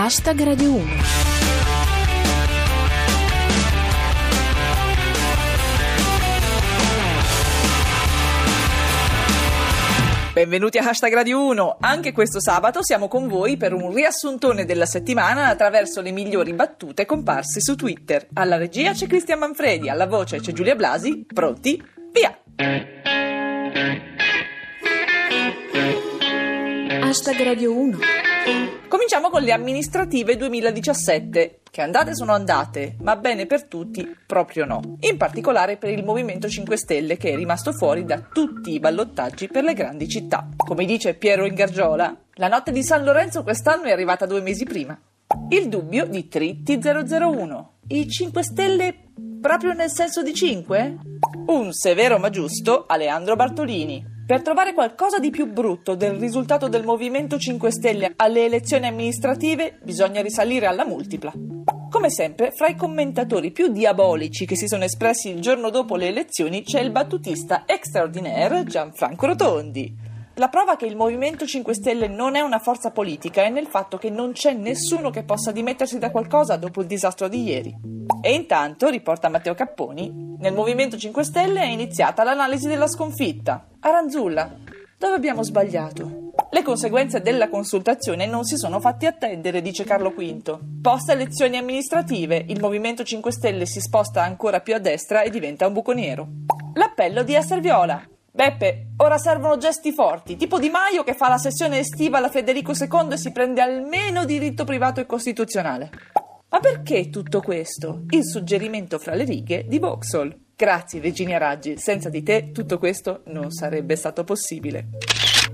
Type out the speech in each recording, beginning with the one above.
Hashtag Radio 1. Benvenuti a Hashtag Radio 1. Anche questo sabato siamo con voi per un riassuntone della settimana attraverso le migliori battute comparse su Twitter. Alla regia c'è Cristian Manfredi, alla voce c'è Giulia Blasi. Pronti? Via! Hashtag Radio 1. Cominciamo con le amministrative 2017, che andate sono andate, ma bene per tutti proprio no. In particolare per il Movimento 5 Stelle che è rimasto fuori da tutti i ballottaggi per le grandi città. Come dice Piero Ingargiola, la notte di San Lorenzo quest'anno è arrivata due mesi prima. Il dubbio di Tritti 001. I 5 Stelle proprio nel senso di 5? Un severo ma giusto Aleandro Bartolini. Per trovare qualcosa di più brutto del risultato del Movimento 5 Stelle alle elezioni amministrative bisogna risalire alla multipla. Come sempre, fra i commentatori più diabolici che si sono espressi il giorno dopo le elezioni c'è il battutista extraordinaire Gianfranco Rotondi. La prova che il Movimento 5 Stelle non è una forza politica è nel fatto che non c'è nessuno che possa dimettersi da qualcosa dopo il disastro di ieri. E intanto, riporta Matteo Capponi, nel Movimento 5 Stelle è iniziata l'analisi della sconfitta. Aranzulla, dove abbiamo sbagliato? Le conseguenze della consultazione non si sono fatti attendere, dice Carlo V. Post elezioni amministrative, il Movimento 5 Stelle si sposta ancora più a destra e diventa un buco nero. L'appello di Esser Viola. Beppe, ora servono gesti forti, tipo Di Maio che fa la sessione estiva alla Federico II e si prende almeno diritto privato e costituzionale. Ma perché tutto questo? Il suggerimento fra le righe di Vauxhall. Grazie Virginia Raggi, senza di te tutto questo non sarebbe stato possibile.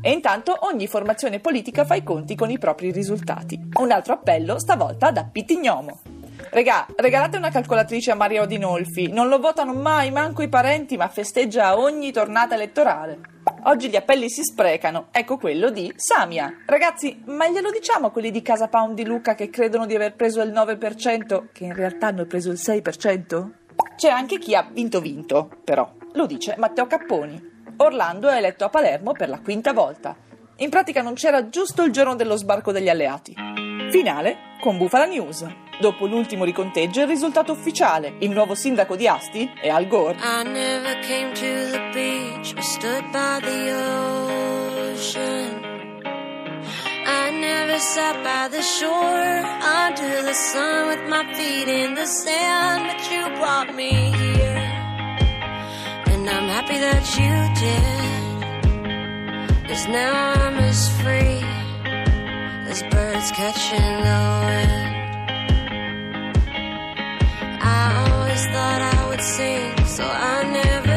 E intanto ogni formazione politica fa i conti con i propri risultati. Un altro appello stavolta da Pittignomo. Regà, regalate una calcolatrice a Mario Dinolfi. Non lo votano mai, manco i parenti, ma festeggia ogni tornata elettorale. Oggi gli appelli si sprecano. Ecco quello di Samia. Ragazzi, ma glielo diciamo a quelli di Casa Pound di Luca che credono di aver preso il 9%, che in realtà hanno preso il 6%? C'è anche chi ha vinto vinto, però. Lo dice Matteo Capponi. Orlando è eletto a Palermo per la quinta volta. In pratica non c'era giusto il giorno dello sbarco degli alleati. Finale con Bufala News. Dopo l'ultimo riconteggio il risultato ufficiale. Il nuovo sindaco di Asti è Al Gore. I never came to the beach or stood by the ocean. I never sat by the shore under the sun with my feet in the sand, but you brought me here. And I'm happy that you did. Cause now I'm as free as birds catching the wind. I always thought I would sing, so I never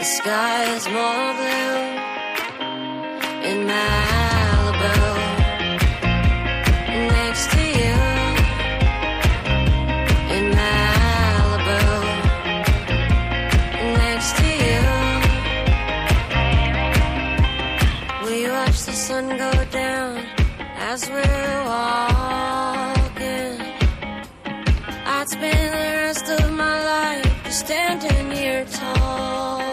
The sky is more blue in Malibu. Next to you in Malibu. Next to you, we watch the sun go down as we're walking. I'd spend the rest of my life standing here talking.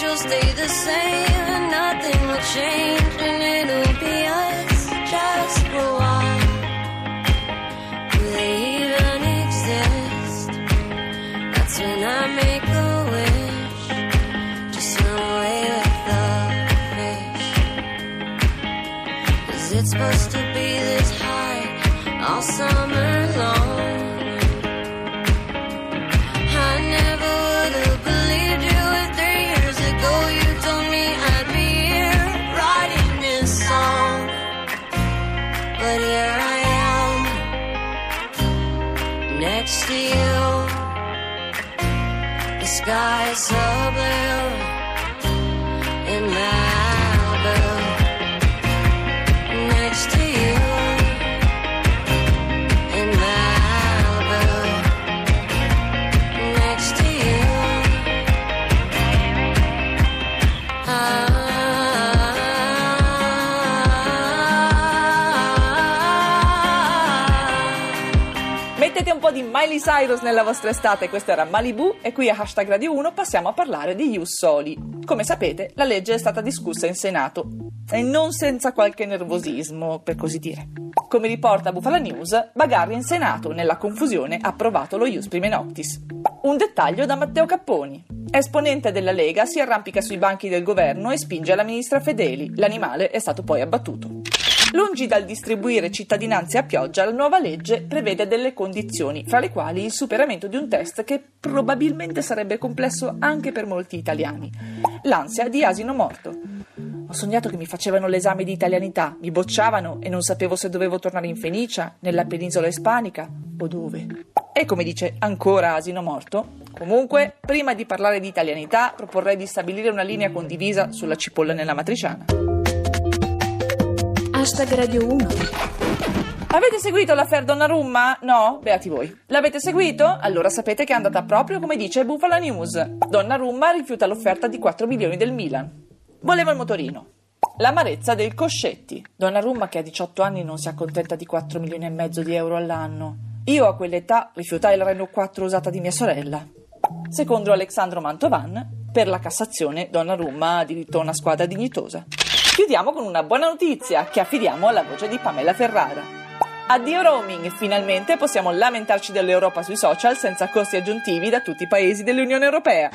You'll stay the same and nothing will change and it'll be us just for a while. Do they even exist? That's when I make a wish to swim away with the fish. Is it supposed to be this high all summer Here I am, next to you. The sky is so blue Miley Cyrus nella vostra estate, questa era Malibu e qui a Hashtag Radio 1 passiamo a parlare di Ius Soli. Come sapete, la legge è stata discussa in Senato e non senza qualche nervosismo, per così dire. Come riporta Bufala News, Bagarri in Senato, nella confusione, ha approvato lo Ius Prime Noctis. Un dettaglio da Matteo Capponi. Esponente della Lega si arrampica sui banchi del governo e spinge la ministra Fedeli. L'animale è stato poi abbattuto. Lungi dal distribuire cittadinanze a pioggia, la nuova legge prevede delle condizioni, fra le quali il superamento di un test che probabilmente sarebbe complesso anche per molti italiani. L'ansia di asino morto. Ho sognato che mi facevano l'esame di italianità, mi bocciavano e non sapevo se dovevo tornare in Fenicia, nella penisola ispanica o dove. E come dice ancora Asino Morto, comunque, prima di parlare di italianità, proporrei di stabilire una linea condivisa sulla cipolla nella matriciana. Hashtag Radio 1. Avete seguito l'affair Donnarumma? No? Beati voi. L'avete seguito? Allora sapete che è andata proprio come dice Bufala News. Donnarumma rifiuta l'offerta di 4 milioni del Milan. Voleva il motorino. L'amarezza del Coscetti. Donnarumma che a 18 anni non si accontenta di 4 milioni e mezzo di euro all'anno. Io a quell'età rifiutai la Renault 4 usata di mia sorella. Secondo Alexandro Mantovan, per la Cassazione Donnarumma ha diritto a una squadra dignitosa. Chiudiamo con una buona notizia che affidiamo alla voce di Pamela Ferrara. Addio roaming, finalmente possiamo lamentarci dell'Europa sui social senza costi aggiuntivi da tutti i paesi dell'Unione Europea.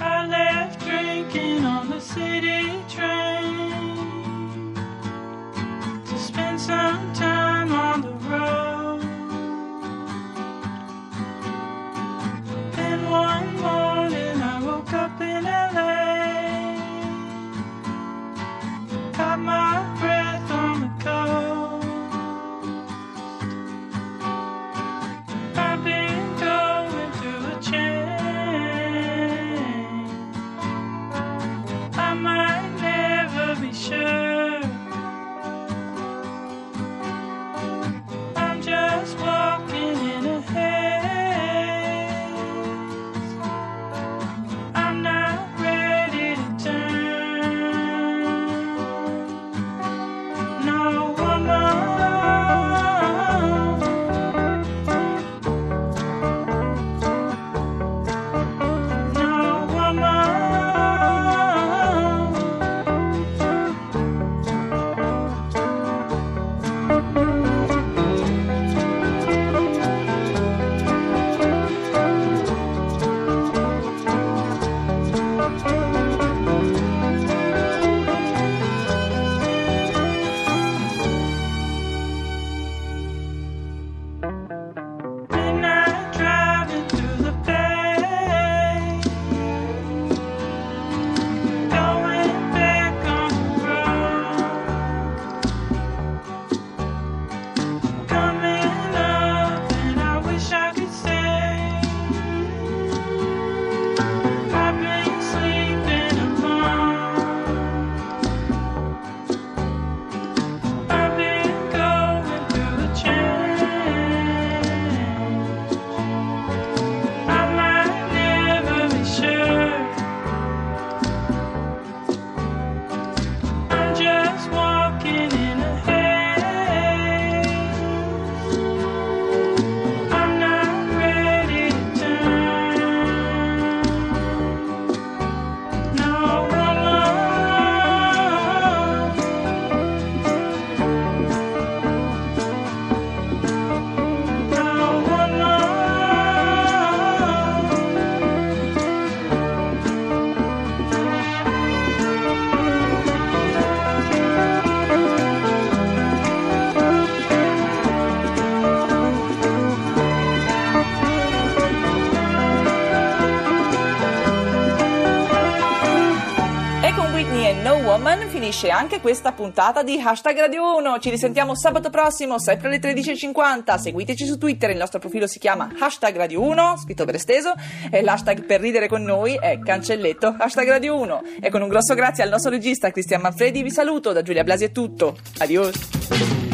Finisce anche questa puntata di Hashtag Radio 1. Ci risentiamo sabato prossimo, sempre alle 13.50. Seguiteci su Twitter, il nostro profilo si chiama Hashtag Radio 1, scritto per esteso, e l'hashtag per ridere con noi è cancelletto Hashtag Radio 1. E con un grosso grazie al nostro regista Cristian Manfredi vi saluto, da Giulia Blasi è tutto. Adios.